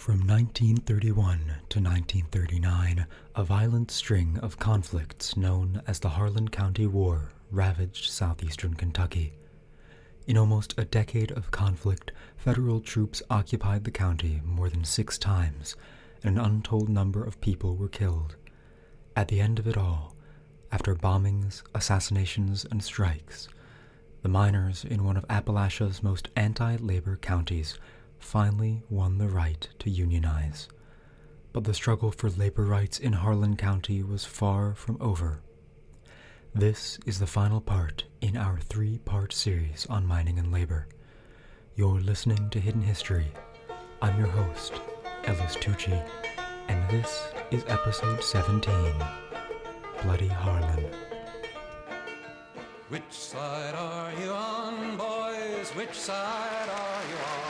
From 1931 to 1939, a violent string of conflicts known as the Harlan County War ravaged southeastern Kentucky. In almost a decade of conflict, federal troops occupied the county more than six times, and an untold number of people were killed. At the end of it all, after bombings, assassinations, and strikes, the miners in one of Appalachia's most anti labor counties finally won the right to unionize. But the struggle for labor rights in Harlan County was far from over. This is the final part in our three part series on mining and labor. You're listening to Hidden History. I'm your host, Ellis Tucci, and this is episode 17 Bloody Harlan. Which side are you on, boys? Which side are you on?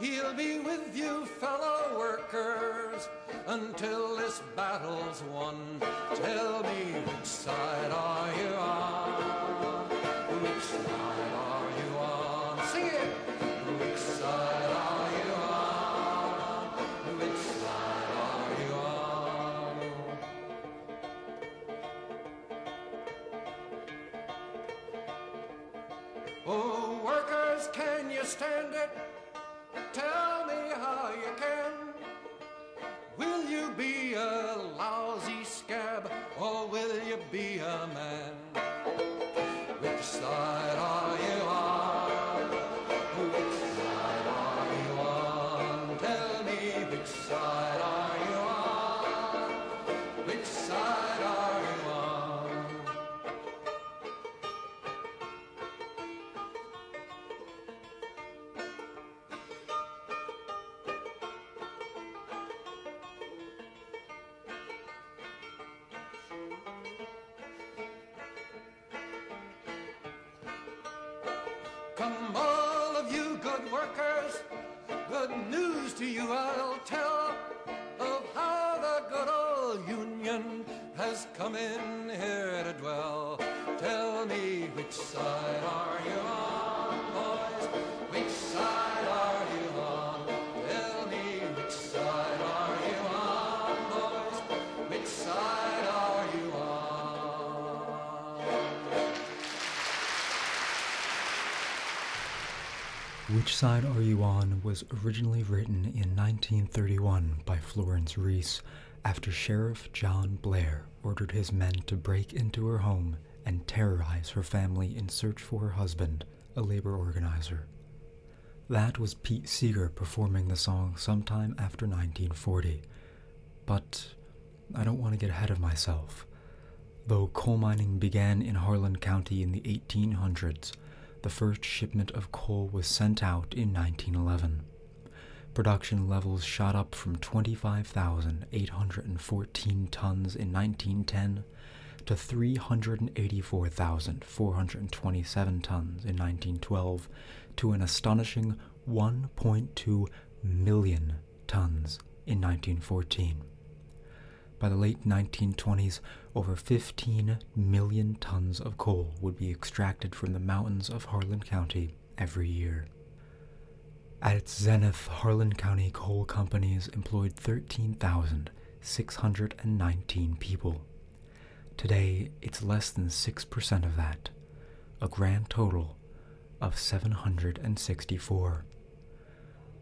He'll be with you, fellow workers, until this battle's won. Tell me, which side are you on? Which side are you on? Sing it! Which side are you on? Which side are you on? Oh, workers, can you stand it? Tell me how you can. Will you be a lousy scab or will you be a man? Come, all of you good workers, good news to you I'll tell of how the good old Union has come in here to dwell. Tell me which side are Which Side Are You On was originally written in 1931 by Florence Reese after Sheriff John Blair ordered his men to break into her home and terrorize her family in search for her husband, a labor organizer. That was Pete Seeger performing the song sometime after 1940. But I don't want to get ahead of myself. Though coal mining began in Harlan County in the 1800s, the first shipment of coal was sent out in 1911. Production levels shot up from 25,814 tons in 1910 to 384,427 tons in 1912 to an astonishing 1.2 million tons in 1914. By the late 1920s, over 15 million tons of coal would be extracted from the mountains of Harlan County every year. At its zenith, Harlan County coal companies employed 13,619 people. Today, it's less than 6% of that, a grand total of 764.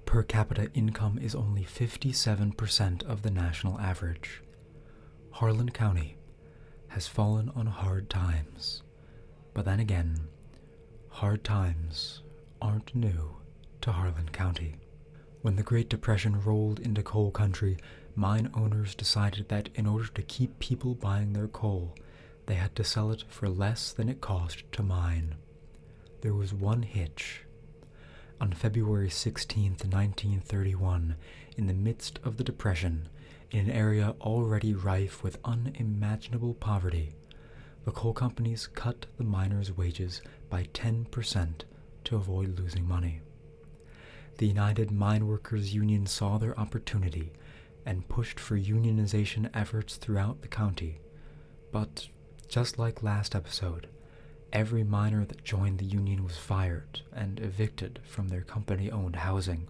Per capita income is only 57% of the national average. Harlan County has fallen on hard times. But then again, hard times aren't new to Harlan County. When the Great Depression rolled into coal country, mine owners decided that in order to keep people buying their coal, they had to sell it for less than it cost to mine. There was one hitch. On February 16, 1931, in the midst of the Depression, in an area already rife with unimaginable poverty, the coal companies cut the miners' wages by 10% to avoid losing money. The United Mine Workers Union saw their opportunity and pushed for unionization efforts throughout the county. But, just like last episode, every miner that joined the union was fired and evicted from their company owned housing.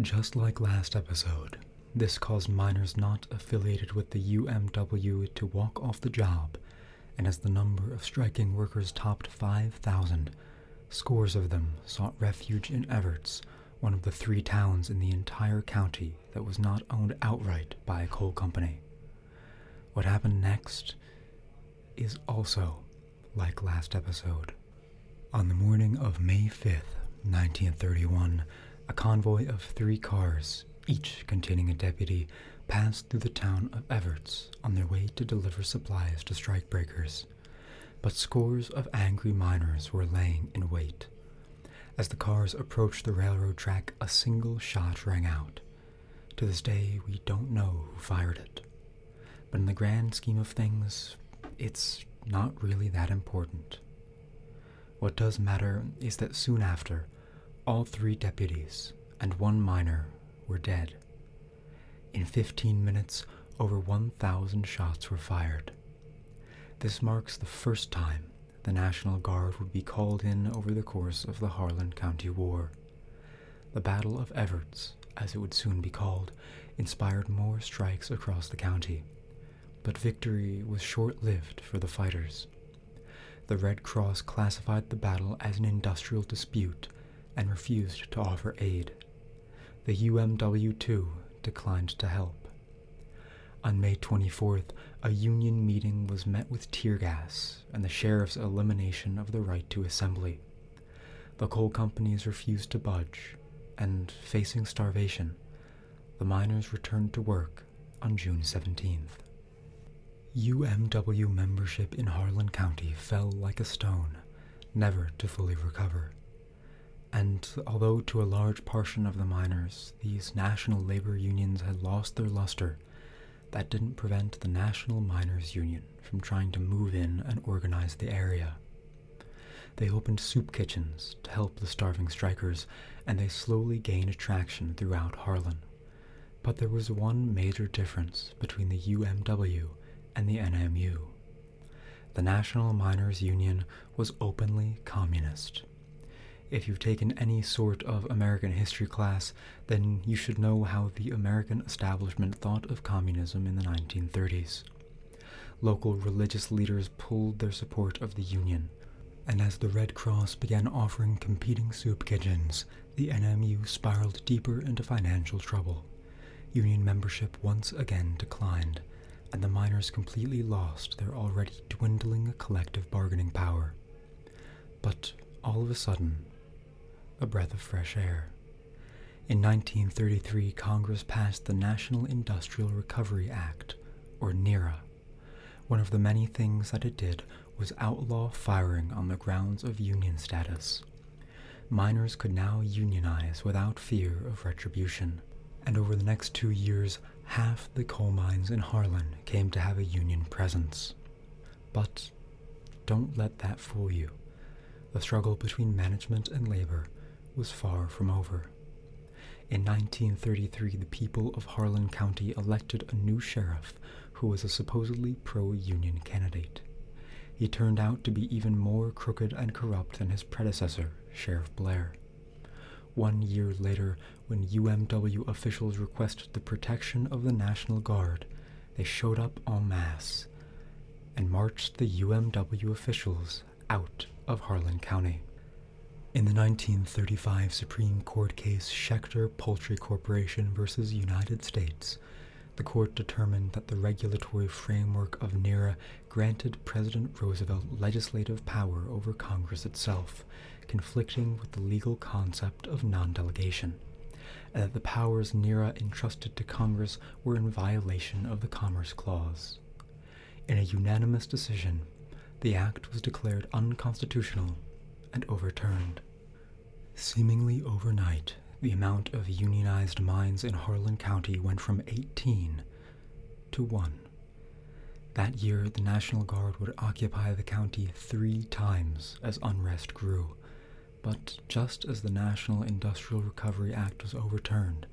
Just like last episode, this caused miners not affiliated with the UMW to walk off the job, and as the number of striking workers topped 5,000, scores of them sought refuge in Evarts, one of the three towns in the entire county that was not owned outright by a coal company. What happened next is also like last episode. On the morning of May 5th, 1931, a convoy of three cars, each containing a deputy, passed through the town of Evarts on their way to deliver supplies to strikebreakers. But scores of angry miners were laying in wait. As the cars approached the railroad track, a single shot rang out. To this day, we don't know who fired it. But in the grand scheme of things, it's not really that important. What does matter is that soon after, all three deputies and one miner were dead. In 15 minutes, over 1,000 shots were fired. This marks the first time the National Guard would be called in over the course of the Harlan County War. The Battle of Evarts, as it would soon be called, inspired more strikes across the county but victory was short lived for the fighters. The Red Cross classified the battle as an industrial dispute and refused to offer aid. The UMW, too, declined to help. On May 24th, a union meeting was met with tear gas and the sheriff's elimination of the right to assembly. The coal companies refused to budge, and facing starvation, the miners returned to work on June 17th. UMW membership in Harlan County fell like a stone, never to fully recover. And although to a large portion of the miners these national labor unions had lost their luster, that didn't prevent the National Miners Union from trying to move in and organize the area. They opened soup kitchens to help the starving strikers, and they slowly gained traction throughout Harlan. But there was one major difference between the UMW and the NMU. The National Miners Union was openly communist. If you've taken any sort of American history class, then you should know how the American establishment thought of communism in the 1930s. Local religious leaders pulled their support of the Union, and as the Red Cross began offering competing soup kitchens, the NMU spiraled deeper into financial trouble. Union membership once again declined, and the miners completely lost their already dwindling collective bargaining power. But all of a sudden, a breath of fresh air. In 1933, Congress passed the National Industrial Recovery Act, or NIRA. One of the many things that it did was outlaw firing on the grounds of union status. Miners could now unionize without fear of retribution, and over the next two years, half the coal mines in Harlan came to have a Union presence. But don't let that fool you. The struggle between management and labor was far from over. In 1933, the people of Harlan County elected a new sheriff who was a supposedly pro union candidate. He turned out to be even more crooked and corrupt than his predecessor, Sheriff Blair. One year later, when UMW officials requested the protection of the National Guard, they showed up en masse and marched the UMW officials out of Harlan County. In the 1935 Supreme Court case Schechter Poultry Corporation versus United States, the court determined that the regulatory framework of NIRA granted President Roosevelt legislative power over Congress itself, conflicting with the legal concept of non delegation, and uh, that the powers NIRA entrusted to Congress were in violation of the Commerce Clause. In a unanimous decision, the act was declared unconstitutional and overturned. Seemingly overnight, the amount of unionized mines in Harlan County went from 18 to 1. That year, the National Guard would occupy the county three times as unrest grew. But just as the National Industrial Recovery Act was overturned,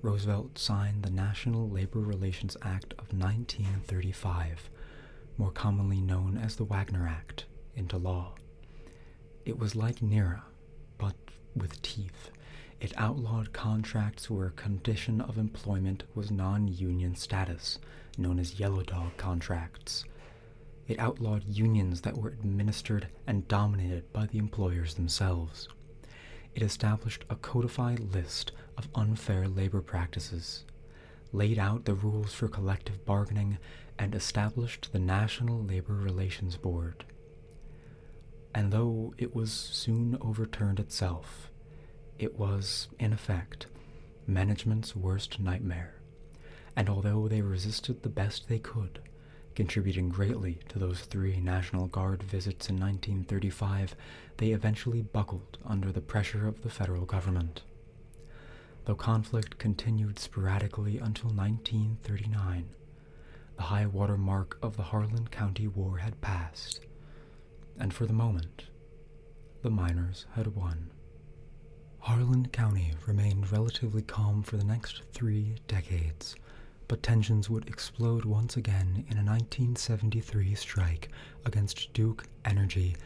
Roosevelt signed the National Labor Relations Act of 1935, more commonly known as the Wagner Act, into law. It was like NIRA, but with teeth. It outlawed contracts where a condition of employment was non union status known as yellow dog contracts. It outlawed unions that were administered and dominated by the employers themselves. It established a codified list of unfair labor practices, laid out the rules for collective bargaining, and established the National Labor Relations Board. And though it was soon overturned itself, it was, in effect, management's worst nightmare and although they resisted the best they could, contributing greatly to those three National Guard visits in 1935, they eventually buckled under the pressure of the federal government. Though conflict continued sporadically until 1939, the high water mark of the Harlan County War had passed, and for the moment, the miners had won. Harlan County remained relatively calm for the next three decades but tensions would explode once again in a 1973 strike against Duke Energy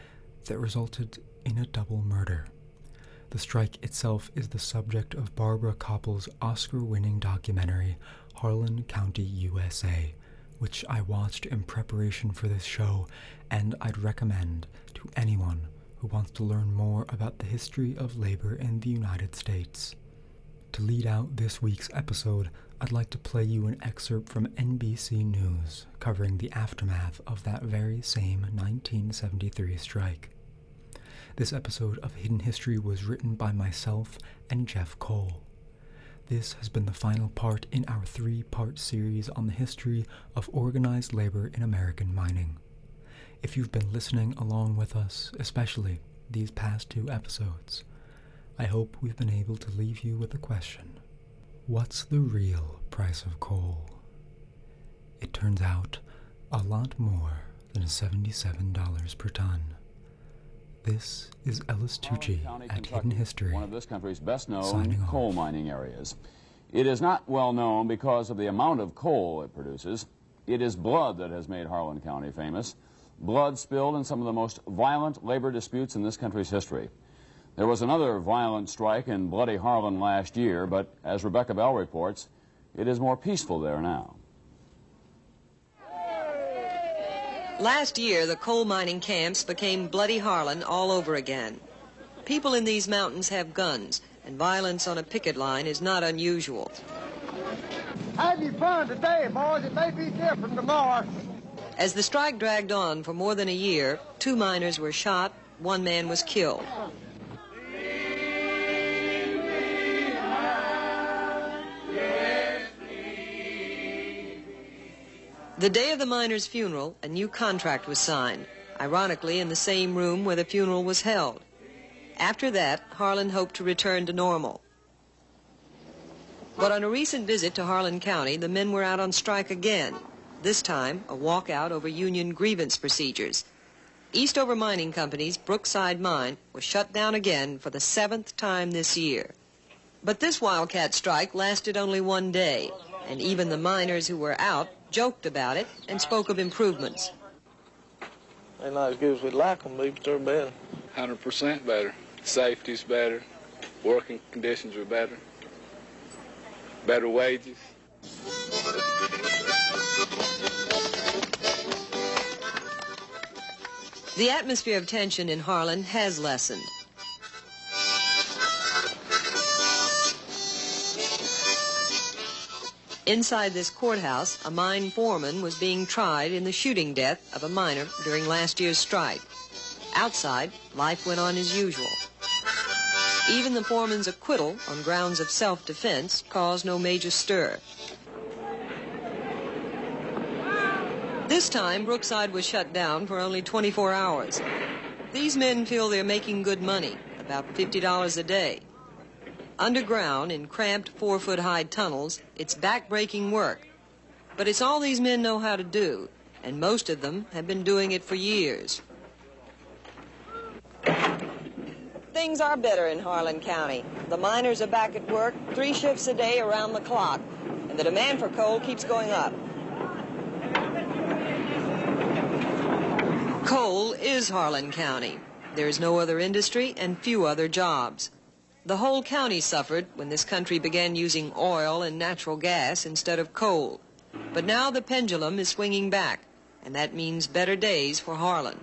that resulted in a double murder. The strike itself is the subject of Barbara Kopple's Oscar winning documentary, Harlan County, USA, which I watched in preparation for this show, and I'd recommend to anyone who wants to learn more about the history of labor in the United States. To lead out this week's episode, I'd like to play you an excerpt from NBC News covering the aftermath of that very same 1973 strike. This episode of Hidden History was written by myself and Jeff Cole. This has been the final part in our three part series on the history of organized labor in American mining. If you've been listening along with us, especially these past two episodes, I hope we've been able to leave you with a question What's the real price of coal? It turns out a lot more than $77 per ton. This is Ellis Tucci at Kentucky, Hidden History. One of this country's best known coal mining areas. It is not well known because of the amount of coal it produces. It is blood that has made Harlan County famous. Blood spilled in some of the most violent labor disputes in this country's history. There was another violent strike in bloody Harlan last year, but as Rebecca Bell reports, it is more peaceful there now. Last year, the coal mining camps became bloody Harlan all over again. People in these mountains have guns, and violence on a picket line is not unusual. Have you fun today, boys? It may be different tomorrow. As the strike dragged on for more than a year, two miners were shot, one man was killed. The day of the miner's funeral, a new contract was signed, ironically in the same room where the funeral was held. After that, Harlan hoped to return to normal. But on a recent visit to Harlan County, the men were out on strike again. This time, a walkout over union grievance procedures. Eastover Mining Company's Brookside Mine was shut down again for the seventh time this year. But this wildcat strike lasted only one day, and even the miners who were out joked about it and spoke of improvements. They're not as good as we'd like them to be, but they're better. 100% better. Safety's better. Working conditions are better. Better wages. The atmosphere of tension in Harlan has lessened. Inside this courthouse, a mine foreman was being tried in the shooting death of a miner during last year's strike. Outside, life went on as usual. Even the foreman's acquittal on grounds of self-defense caused no major stir. This time, Brookside was shut down for only 24 hours. These men feel they're making good money, about $50 a day. Underground, in cramped four-foot-high tunnels, it's back-breaking work. But it's all these men know how to do, and most of them have been doing it for years. Things are better in Harlan County. The miners are back at work three shifts a day around the clock, and the demand for coal keeps going up. Coal is Harlan County. There is no other industry and few other jobs. The whole county suffered when this country began using oil and natural gas instead of coal. But now the pendulum is swinging back, and that means better days for Harlan.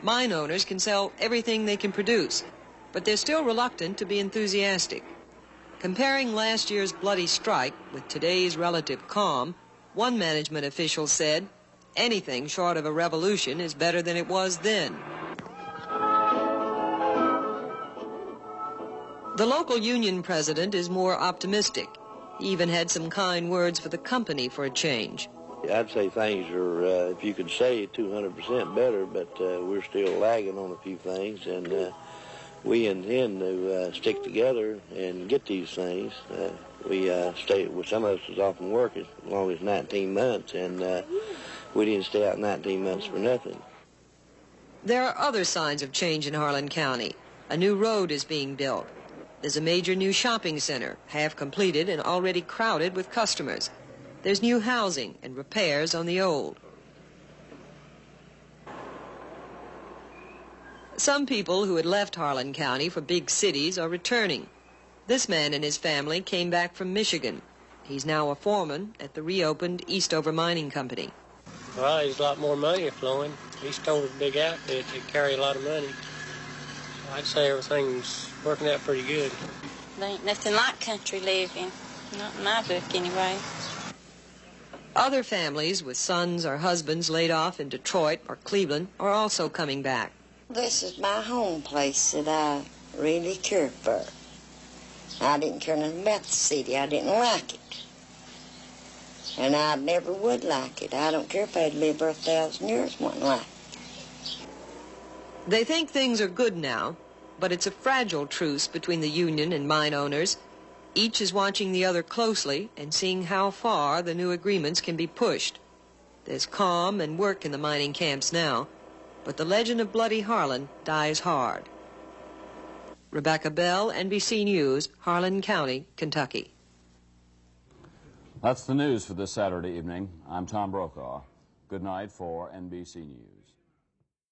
Mine owners can sell everything they can produce, but they're still reluctant to be enthusiastic. Comparing last year's bloody strike with today's relative calm, one management official said, anything short of a revolution is better than it was then. The local union president is more optimistic. He even had some kind words for the company for a change. I'd say things are, uh, if you could say, 200% better, but uh, we're still lagging on a few things, and uh, we intend to uh, stick together and get these things. Uh, we uh, stay, well, some of us was off from work as long as 19 months, and we didn't stay out 19 months for nothing. There are other signs of change in Harlan County. A new road is being built. There's a major new shopping center, half completed and already crowded with customers. There's new housing and repairs on the old. Some people who had left Harlan County for big cities are returning. This man and his family came back from Michigan. He's now a foreman at the reopened Eastover Mining Company. Well, there's a lot more money flowing. Eastover's a big outfit. They carry a lot of money. So I'd say everything's working out pretty good. There ain't nothing like country living. Not in my book, anyway. Other families with sons or husbands laid off in Detroit or Cleveland are also coming back. This is my home place that I really care for. I didn't care nothing about the city. I didn't like it. And I never would like it. I don't care if I'd live for a thousand years, wouldn't like it. They think things are good now, but it's a fragile truce between the union and mine owners. Each is watching the other closely and seeing how far the new agreements can be pushed. There's calm and work in the mining camps now, but the legend of Bloody Harlan dies hard. Rebecca Bell, NBC News, Harlan County, Kentucky. That's the news for this Saturday evening. I'm Tom Brokaw. Good night for NBC News.